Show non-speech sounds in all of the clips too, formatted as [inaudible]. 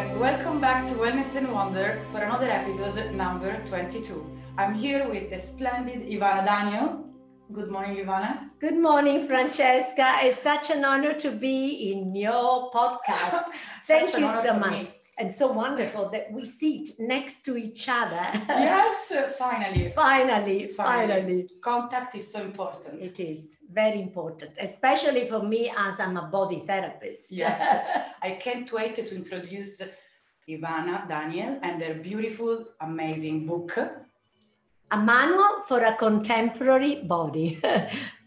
Welcome back to Wellness and Wonder for another episode number 22. I'm here with the splendid Ivana Daniel. Good morning, Ivana. Good morning, Francesca. It's such an honor to be in your podcast. [laughs] Thank you so much. me. And so wonderful that we sit next to each other. Yes, finally. [laughs] finally, Finally. finally. Contact is so important. It is very important, especially for me as I'm a body therapist. [laughs] Yes. I can't wait to introduce Ivana Daniel and their beautiful, amazing book. a manual for a contemporary body. [laughs]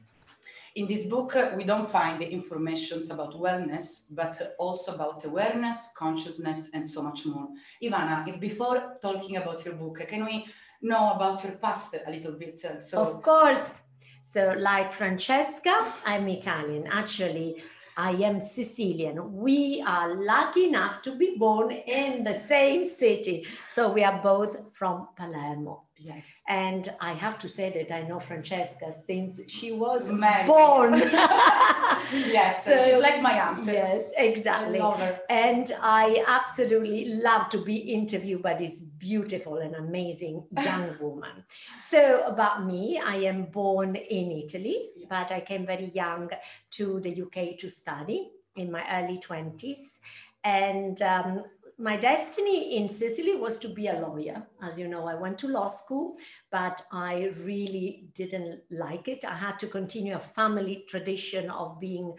In this book, uh, we don't find the informations about wellness, but also about awareness, consciousness, and so much more. Ivana, before talking about your book, can we know about your past a little bit? Uh, So, Of course. So, like Francesca, I'm Italian. Actually, I am Sicilian. We are lucky enough to be born in the same city. So, we are both from Palermo. Yes. And I have to say that I know Francesca since she was born. [laughs] yes, So- she's like my aunt. yes, I exactly. love her. And I absolutely love to be interviewed by this beautiful and amazing young [laughs] woman. So, about me, I am born in Italy, Yeah. but I came very young to the UK to study in my early 20s. And um, my destiny in Sicily was to be a lawyer. As you know, I went to law school, but I really didn't like it. I had to continue a family tradition of being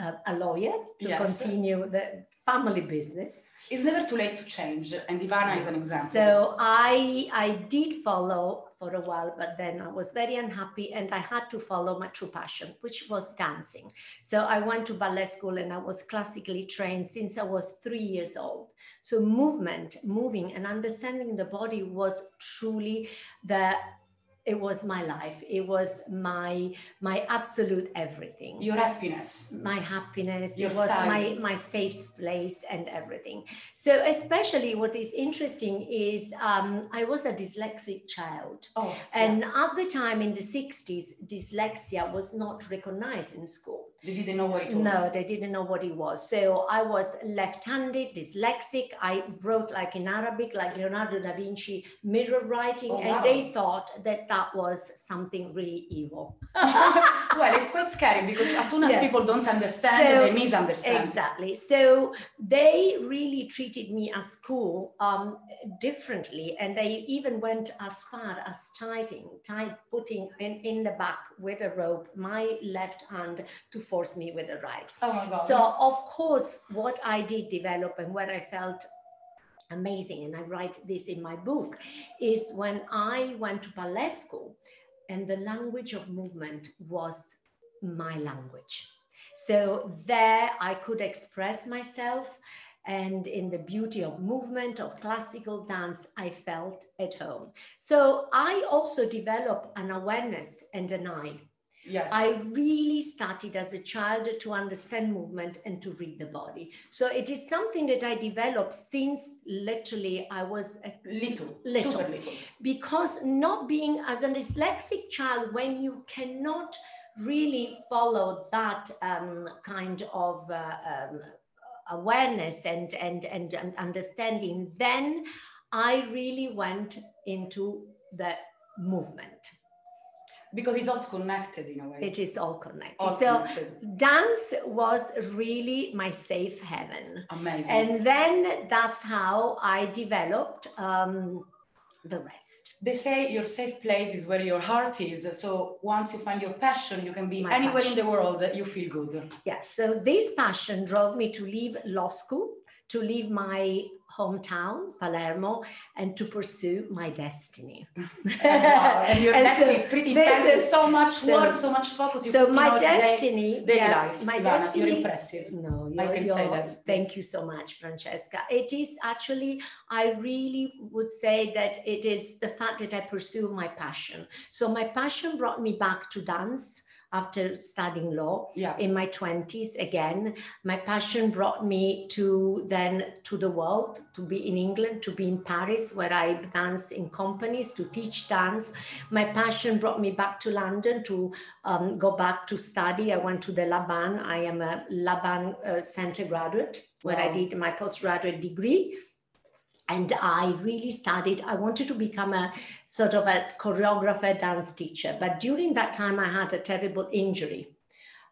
uh, a lawyer to Yes. continue the family business. It's never too late to change, and Ivana is an example. So I I did follow for a while, but then I was very unhappy and I had to follow my true passion, which was dancing. So I went to ballet school and I was classically trained since I was three years old. So movement, moving and understanding the body was truly the it was my life. It was my my absolute everything your happiness. my happiness Your it was my style. my safe place and everything so especially what is interesting is um, i was a dyslexic child Oh, and at the time in the 60s dyslexia was not recognized in school yeah. They didn't know what it was. no they didn't know what it was so i was left-handed dyslexic i wrote like in arabic like leonardo da vinci mirror writing Oh, and wow. they thought that that was something really evil [laughs] well, it's quite scary because as soon as Yes. people don't understand, So- they misunderstand. Exactly. So they really treated me at school um, differently, and they even went as far as tying, tying, putting in, in the back with a rope my left hand to force me with the right. Oh my God. So of course, what I did develop and what I felt amazing, and I write this in my book, is when I went to ballet school, and the language of movement was my language. So there I could express myself. And in the beauty of movement, of classical dance, I felt at home. So I also developed an awareness and an eye yes. I really started as a child to understand movement and to read the body. So it is something that I developed since literally I was a little, Little. super little. because not being as a dyslexic child when you cannot really follow that um, kind of uh, um, awareness and, and and and understanding then i really went into the movement Because it's all connected in a way. it is all connected all so connected. dance was really my safe haven. Amazing. and then that's how i developed um, the rest they say your safe place is where your heart is. So once you find your passion, you can be My anywhere in the world that you feel good. yes so this passion drove me to leave law school to leave my hometown palermo and to pursue my destiny [laughs] Wow, and your And destiny so is pretty this intense. is- so much so- work, so much focus. You so my day- destiny daily yeah, life. my destiny You're impressive. No, I you're, can you're, say that, Thank you so much, Francesca. It is actually, I really would say that it is the fact that I pursue my passion. So my passion brought me back to dance. After studying law Yeah. in my 20s again. My passion brought me to then to the world to be in england to be in paris where i dance in companies to teach dance. My passion brought me back to london to um, go back to study. I went to the laban. I am a laban uh, center graduate where i did my postgraduate degree and I really studied. I wanted to become a sort of a choreographer, dance teacher. But during that time, I had a terrible injury.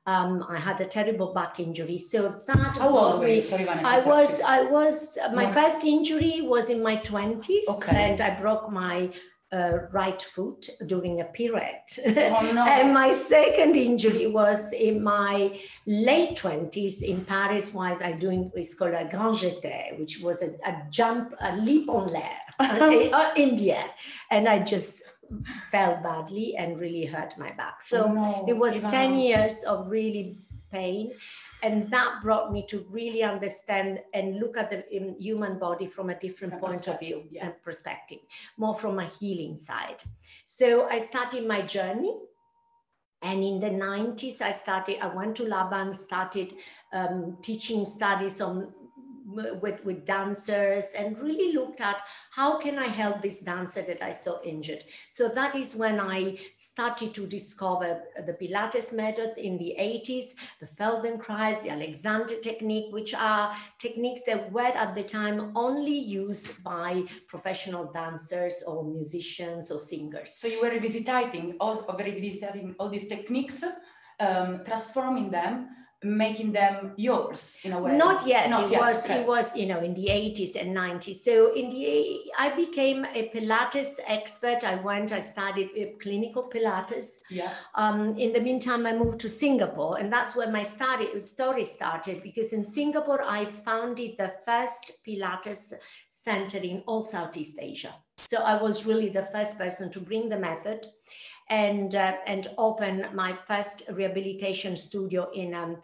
Um, I had a terrible back injury. So that How old were you? Sorry, I was, you. I was, my No. first injury was in my 20s, Okay. and I broke my uh, right foot during a pirouette. Oh no. [laughs] and my second injury was in my late 20s in Paris, while I doing, it's called a grand jeté, which was a, a jump, a leap on l'air [laughs] uh, uh, in the air. And I just fell badly and really hurt my back. So Oh, no, it was Ivana. 10 years of really pain and that brought me to really understand and look at the um, human body from a different A point of view yeah. and perspective more from a healing side so i started my journey and in the 90s i started i went to laban started um, teaching studies on with, with dancers and really looked at how can I help this dancer that I saw injured. So that is when I started to discover the Pilates method in the 80s, the Feldenkrais, the Alexander technique, which are techniques that were at the time only used by professional dancers or musicians or singers. So you were revisiting all revisiting all these techniques, um, transforming them, making them yours in a way. Not yet. Not it yet, was okay. it was you know in the 80s and 90s. So in the I became a Pilates expert. I went. I studied clinical Pilates. Yeah. Um, in the meantime, I moved to Singapore, and that's where my study story started. Because in Singapore, I founded the first Pilates center in all Southeast Asia. So I was really the first person to bring the method and uh, and open my first rehabilitation studio in a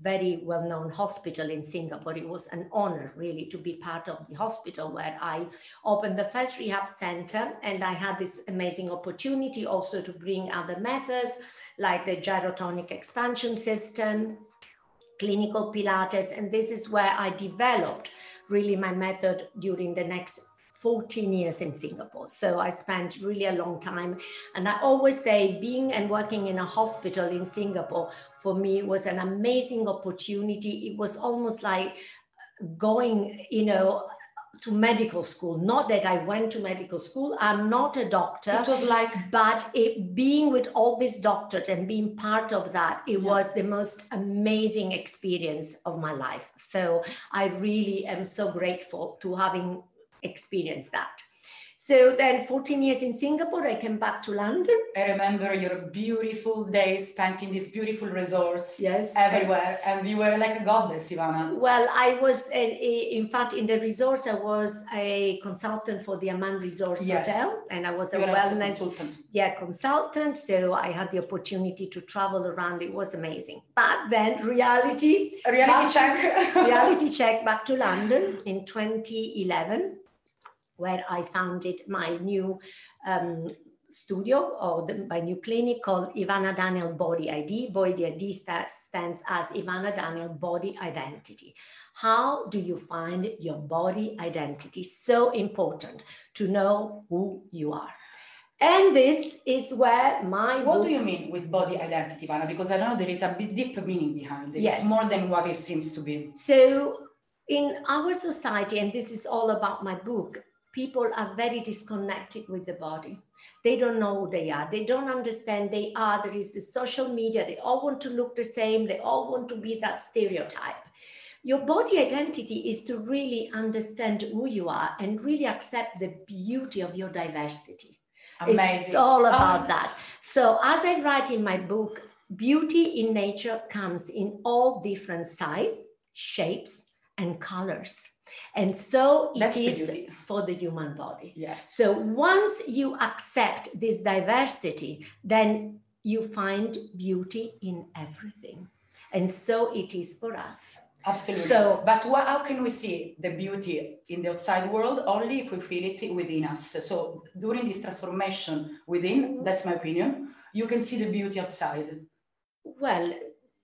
very well-known hospital in Singapore. It was an honor really to be part of the hospital where I opened the first rehab center and I had this amazing opportunity also to bring other methods like the gyrotonic expansion system, clinical Pilates, and this is where I developed really my method during the next 14 years in Singapore. So I spent really a long time. And I always say being and working in a hospital in Singapore for me was an amazing opportunity. It was almost like going, you know, to medical school. Not that I went to medical school. I'm not a doctor It was like but it, being with all these doctors and being part of that it Yeah. was the most amazing experience of my life so i really am so grateful to having experienced that so then 14 years in singapore i came back to london I remember your beautiful days spent in these beautiful resorts yes everywhere, and you were like a goddess, Ivana. well i was a, a- in fact in the resorts i was a consultant for the Aman resorts Yes. hotel and i was a wellness consultant. yeah consultant so i had the opportunity to travel around it was amazing but then reality Reality Back- check. [laughs] reality [laughs] check back to london in 2011 where i founded my new um, studio or the, my new clinic called ivana daniel body id body id sta- stands as ivana daniel body identity how do you find your body identity so important to know who you are and this is where my What do you mean with body identity, Ivana? Because I know there is a bit deep meaning behind it. Yes. It's more than what it seems to be. So, in our society, and this is all about my book, people are very disconnected with the body. They don't know who they are. They don't understand they are. There is the social media. They all want to look the same. They all want to be that stereotype. Your body identity is to really understand who you are and really accept the beauty of your diversity. Amazing. It's all about Ah, that. So, as I write in my book, beauty in nature comes in all different size, shapes, and colors. And so it That's the for the human body. Yes. So once you accept this diversity, then you find beauty in everything. And so it is for us. Absolutely. So- but wha- how can we see the beauty in the outside world? Only if we feel it within us. So during this transformation within, that's my opinion, you can see the beauty outside. Well,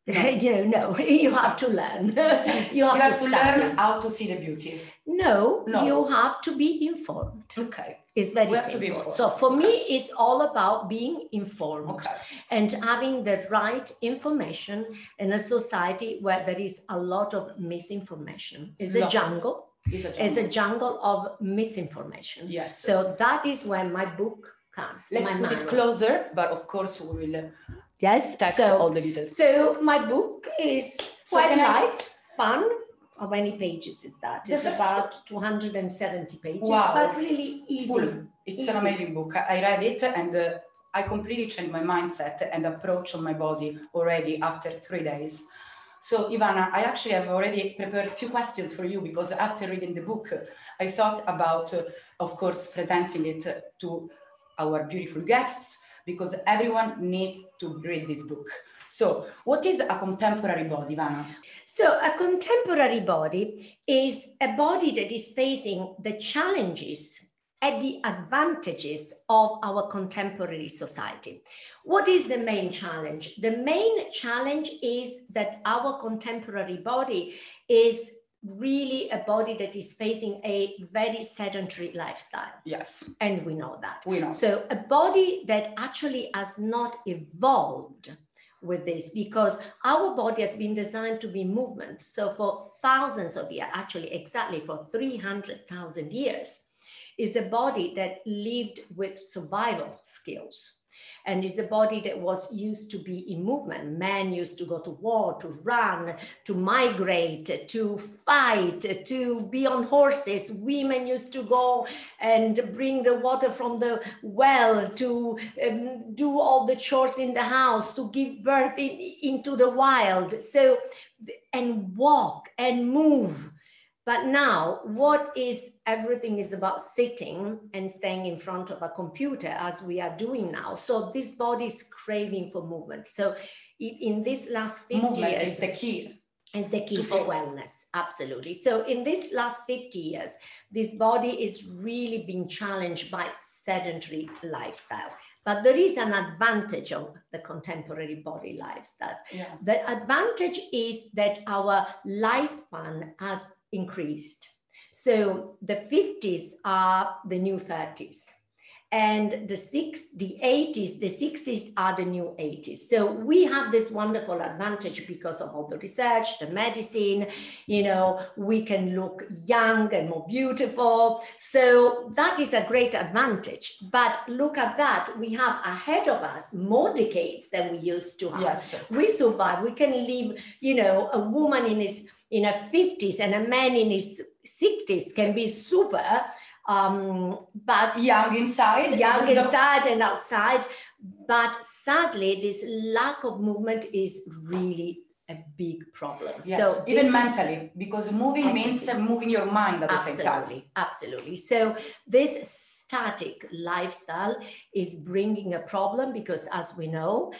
[laughs] you know, no, [laughs] you have to learn. [laughs] you have, You have to, to learn how to see the beauty. No, No. you have to be informed. Okay. It's very We to be simple. So for me, it's all about being informed Okay. and having the right information in a society where there is a lot of misinformation. It's a jungle. It's a jungle. It's a jungle. of misinformation. Yes. So that is where my book comes. Let's put it closer, but of course we will Yes. text so, all the details. so my book is So quite I- light, fun. How many pages is that? The It's first- about 270 pages, Wow. but really easy. Full. It's an amazing book. I I read it and uh, I completely changed my mindset and approach on my body already after three days. So Ivana, I actually have already prepared a few questions for you because after reading the book, I thought about, uh, of course, presenting it to our beautiful guests because everyone needs to read this book. So, what is a contemporary body, Ivana? So, a contemporary body is a body that is facing the challenges and the advantages of our contemporary society. What is the main challenge? The main challenge is that our contemporary body is really a body that is facing a very sedentary lifestyle, Yes, and we know that. we know. So, a body that actually has not evolved with this because our body has been designed to be movement. So, for thousands of years, actually, exactly for 300,000 years, is a body that lived with survival skills. And is a body that was used to be in movement. Men used to go to war, to run, to migrate, to fight, to be on horses. Women used to go and bring the water from the well, to um, do all the chores in the house, to give birth in, into the wild. So, and walk and move. But now, what is everything is about sitting and staying in front of a computer as we are doing now. So, this body is craving for movement. So, in, this last 50 Movement years, is the key. is the key for wellness absolutely so in this last 50 years this body is really being challenged by sedentary lifestyle but there is an advantage of the contemporary body lifestyle Yeah. the advantage is that our lifespan has increased. So the 50s are the new 30s and the six the 80s the 60s are the new 80s so we have this wonderful advantage because of all the research the medicine you know we can look young and more beautiful. So that is a great advantage. But look at that we have ahead of us more decades than we used to have. Yes. we survive. We can live you know a woman in his in her 50s and a man in his 60s can be super um, but Young inside. young the- inside and outside. But sadly, this lack of movement is really a big problem. Yes, so even mentally, because moving means moving your mind at the same time. Absolutely, absolutely. So this static lifestyle is bringing a problem because, as we know,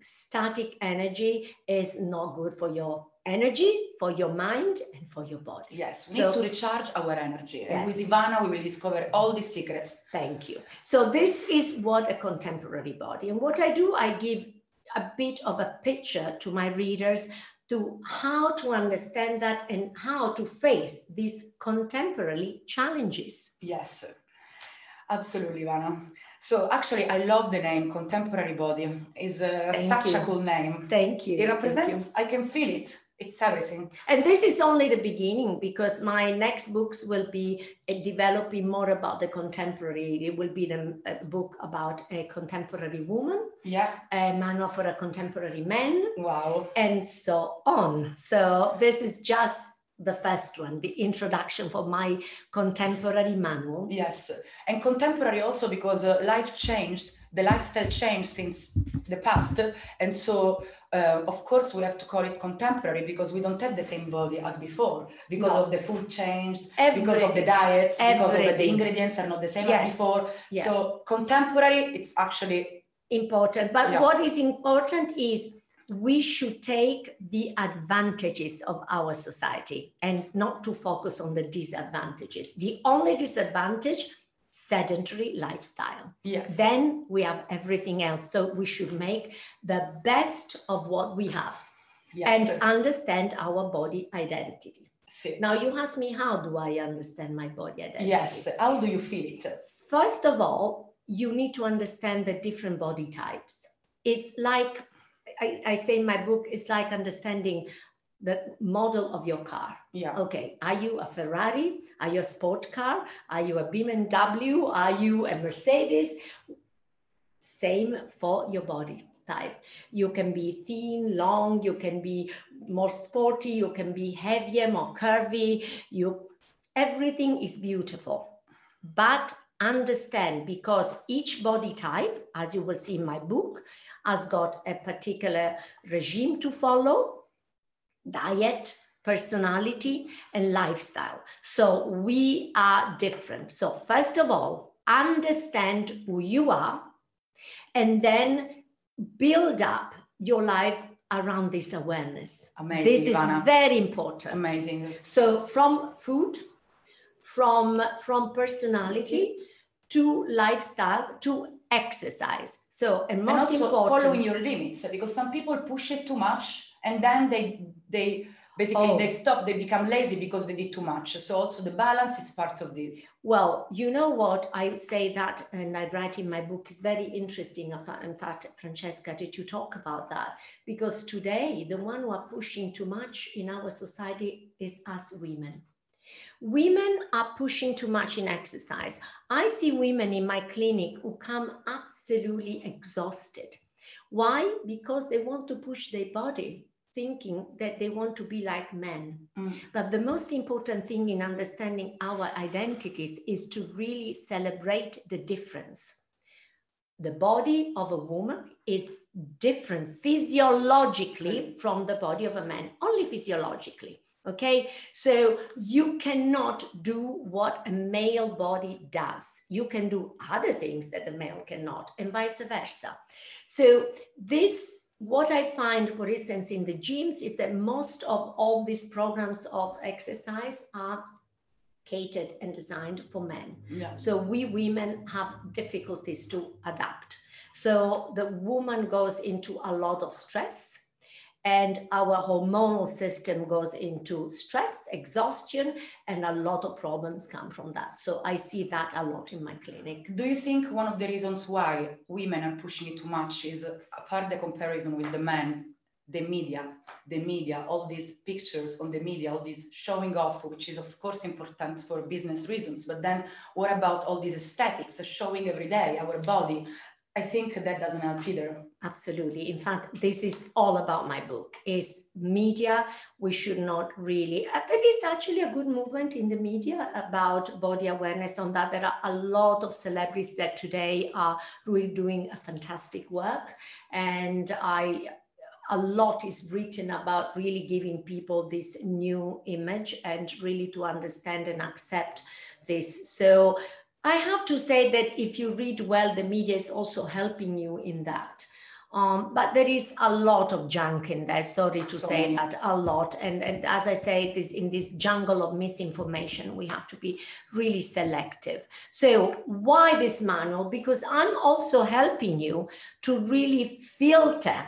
static energy is not good for your energy, for your mind, and for your body. Yes, we So- need to recharge our energy. And with Ivana, we will discover all the secrets. Thank you. So this is what a contemporary body. And what I do, I give a bit of a picture to my readers to how to understand that and how to face these contemporary challenges. Yes, absolutely, Ivana. So actually, I love the name Contemporary Body. It's uh, such a cool name. Thank you. It thank you. represents, I can feel it. It's everything. And this is only the beginning because my next books will be uh, developing more about the contemporary. It will be the, a book about a contemporary woman, Yeah. a manual for a contemporary man, Wow. and so on. So this is just the first one, the introduction for my contemporary manual. Yes. And contemporary also because uh, life changed, the lifestyle changed since the past. And so, uh, of course, we have to call it contemporary because we don't have the same body as before because No. of the food changed, because of the Everything. diets, because of the Everything. ingredients are not the same as before. Yeah. So, contemporary, it's actually, important. But Yeah. what is important is we should take the advantages of our society and not to focus on the disadvantages. The only disadvantage sedentary lifestyle. Yes. Then we have everything else. So we should make the best of what we have yes. and understand our body identity. Now you ask me, how do I understand my body identity? Yes. How do you feel it? First of all, you need to understand the different body types. It's like I, I say in my book, it's like understanding the model of your car. Yeah. Okay, are you a Ferrari? Are you a sport car? Are you a BMW? Are you a Mercedes? Same for your body type. You can be thin, long, you can be more sporty, you can be heavier, more curvy. You everything is beautiful. But understand because each body type, as you will see in my book, has got a particular regime to follow, diet, personality, and lifestyle. So we are different. So, first of all, understand who you are and then build up your life around this awareness. Amazing. This Ivana. is very important. Amazing. So from food, from from personality to lifestyle to exercise. So and And most also important, following your limits because some people push it too much and then they they basically Oh. they stop they become lazy because they did too much so also the balance is part of this Well, you know what? I say that, and I write in my book, is very interesting. In in fact, Francesca, did you talk about that? Because today, the one who are pushing too much in our society is us women. Women are pushing too much in exercise. I see women in my clinic who come absolutely exhausted. Why? Because they want to push their body, thinking that they want to be like men. Mm. But the most important thing in understanding our identities is to really celebrate the difference. The body of a woman is different physiologically from the body of a man, only physiologically. Okay, so you cannot do what a male body does. You can do other things that a male cannot, and vice versa. So, this, what I find, for instance, in the gyms is that most of all these programs of exercise are catered and designed for men. yeah So we women have difficulties to adapt. So the woman goes into a lot of stress and our hormonal system goes into stress, exhaustion, and a lot of problems come from that. So I see that a lot in my clinic. do you think one of the reasons why women are pushing it too much is apart the comparison with the men the media the media all these pictures on the media all this showing off which is of course important for business reasons but then what about all these aesthetics showing every day our body i think that doesn't help either Absolutely. In fact, this is all about my book. Is media? We should not really. uh, There is actually a good movement in the media about body awareness. On that, there are a lot of celebrities that today are really doing a fantastic work, and I. A lot is written about really giving people this new image and really to understand and accept this. So I have to say that if you read well, the media is also helping you in that. Um, but there is a lot of junk in there. Sorry to So say that, a lot. And, and as I say, this in this jungle of misinformation, we have to be really selective. So why this manual? Because I'm also helping you to really filter.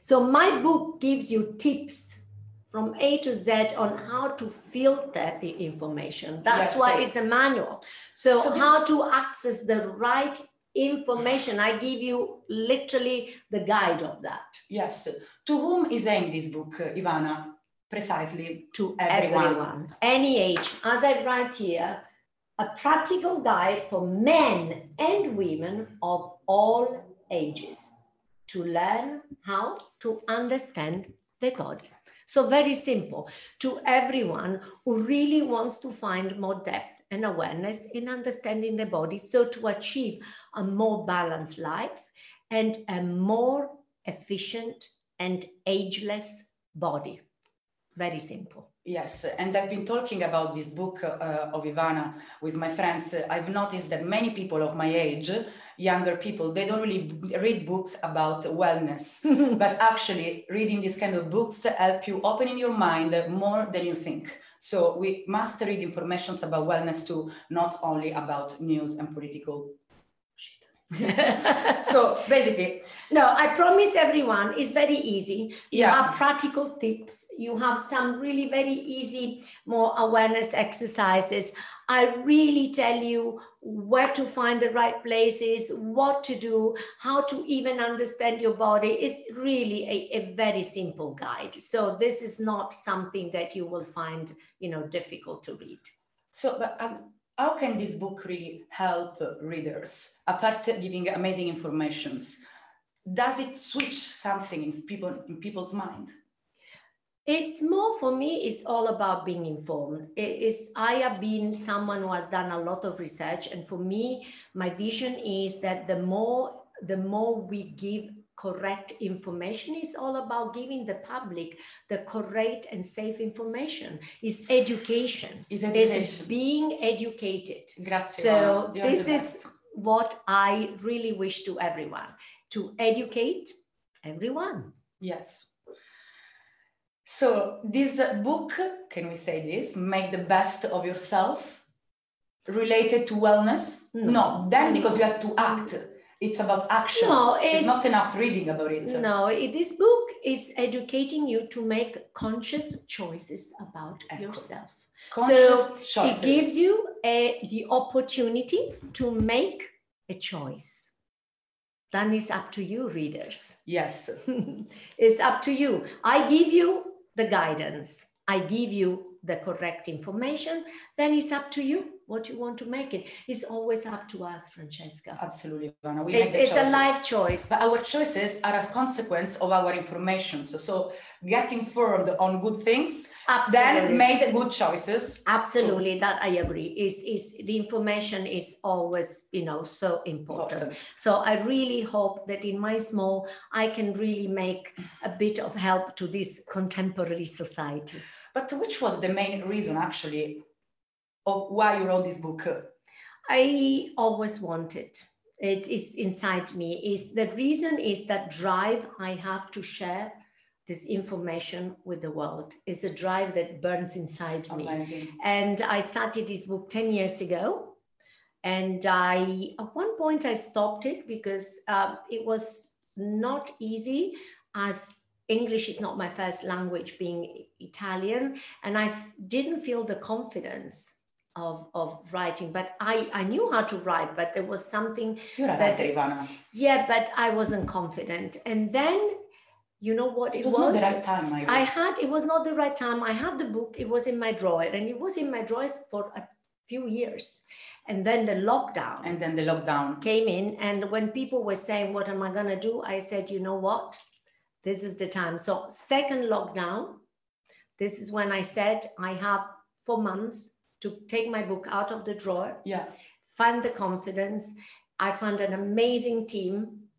So my book gives you tips from A to Z on how to filter the information. That's Yes, why so- it's a manual. So, So how to access the right information. I give you literally the guide of that yes to whom is aimed this book ivana precisely to Everyone. everyone, any age. As I write here, a practical guide for men and women of all ages to learn how to understand their body. So, very simple to everyone who really wants to find more depth and awareness in understanding the body. So, to achieve a more balanced life and a more efficient and ageless body. Very simple. Yes, and I've been talking about this book uh, of Ivana with my friends. I've noticed that many people of my age, younger people, they don't really read books about wellness, [laughs] but actually reading these kind of books help you opening your mind more than you think. So we must read informations about wellness too, not only about news and political so basically no i promise everyone it's very easy. You Yeah. have practical tips. You have some really very easy more awareness exercises. I really tell you where to find the right places what to do how to even understand your body. It's really a, a very simple guide. So this is not something that you will find you know difficult to read. So, but um, how can this book really help readers? Apart giving amazing informations, does it switch something in people in people's mind? It's more for me, it's all about being informed. It is I have been someone who has done a lot of research. And for me, my vision is that the more the more we give correct information is all about giving the public the correct and safe information is education Is education? being educated Grazie. so You're this is what i really wish to everyone to educate everyone yes. So this book, can we say this? Make the best of yourself, related to wellness? No. No, then because you have to act. It's about action. No, it's, it's- not enough reading about it. No, it- this book is educating you to make conscious choices about Ecco. yourself. Conscious so choices. it gives you a, the opportunity to make a choice. Then it's up to you, readers. Yes. [laughs] it's up to you. I give you the guidance. I give you the correct information. Then it's up to you what you want to make it. It's always up to us, Francesca. Absolutely, Ivana. We It's, make it's a life choice. But our choices are a consequence of our information. So, so get informed on good things, Absolutely. then made good choices. Absolutely, that I agree. Is is the information is always you know so important. Important. So I really hope that in my small I can really make a bit of help to this contemporary society. But which was the main reason actually of why you wrote this book? I always wanted it is inside me. Is the reason is that drive I have to share this information with the world. It's a drive that burns inside me. Amazing. And I started this book 10 years ago. And I, at one point, I stopped it because um, it was not easy as English is not my first language, being Italian. And I f- didn't feel the confidence of, of writing, but I, I knew how to write, but there was something You're a That- Ivana. yeah, but I wasn't confident. And then, you know what It it, was, not the right time, maybe. I had, it was not the right time. I had the book, it was in my drawer, and it was in my drawers for a few years. And then the lockdown and then the lockdown. came in. And when people were saying, What am I going to do? I said, You know what? This is the time. So, second lockdown, this is when I said, I have four months to take my book out of the drawer Yeah. find the confidence. I found an amazing team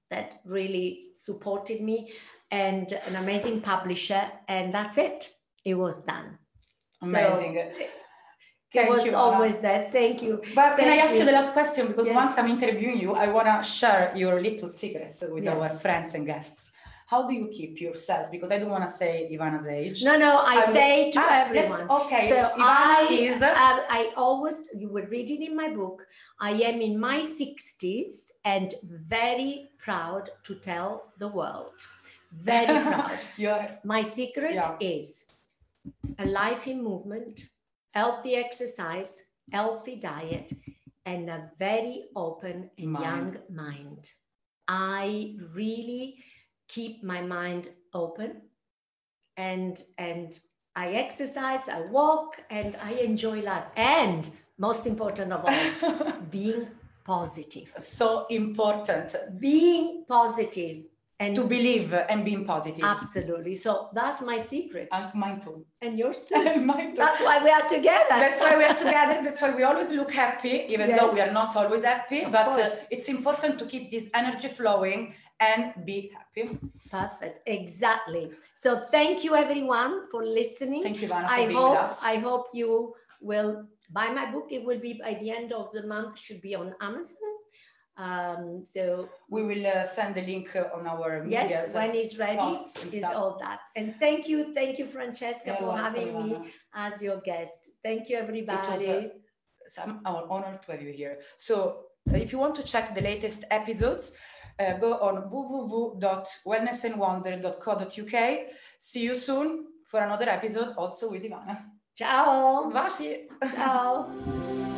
that really supported me and an amazing publisher, and that's it. It was done. So, Amazing. it Thank was you, always there. Thank you. But can I ask you you. the last question? Because Yes. once I'm interviewing you, I want to share your little secrets with our friends and guests. How do you keep yourself? Because I don't want to say Ivana's age. No, no, I, I say to Ah, everyone. okay, So Ivana I, is- uh, I always, you will read it in my book. I am in my 60s and very proud to tell the world. Very [laughs] proud. My secret Yeah. is a life in movement, healthy exercise, healthy diet, and a very open and Mind. young mind. I really keep my mind open and and I exercise, I walk, and I enjoy life. And most important of all, [laughs] being positive. so important Being positive and to believe and being positive. Absolutely. So that's my secret. And mine too. And yours too. And [laughs] mine too. That's why we are together. That's why we are [laughs] together. That's why we always look happy, even though we are not always happy. Of but uh, it's important to keep this energy flowing and be happy. Perfect. Exactly. So thank you everyone for listening. Thank you, for I being hope with us. I hope you will buy my book. It will be by the end of the month. Should be on Amazon. Um, so we will uh, send the link uh, on our media. yes, when it's ready, is all that. And thank you, thank you, Francesca, You're for welcome, having me as your guest. Thank you, It was everybody. uh, some our honor to have you here. So if you want to check the latest episodes, uh, go on www.wellnessandwonder.co.uk. See you soon for another episode also with Ivana. Ciao. Baci! Ciao. [laughs]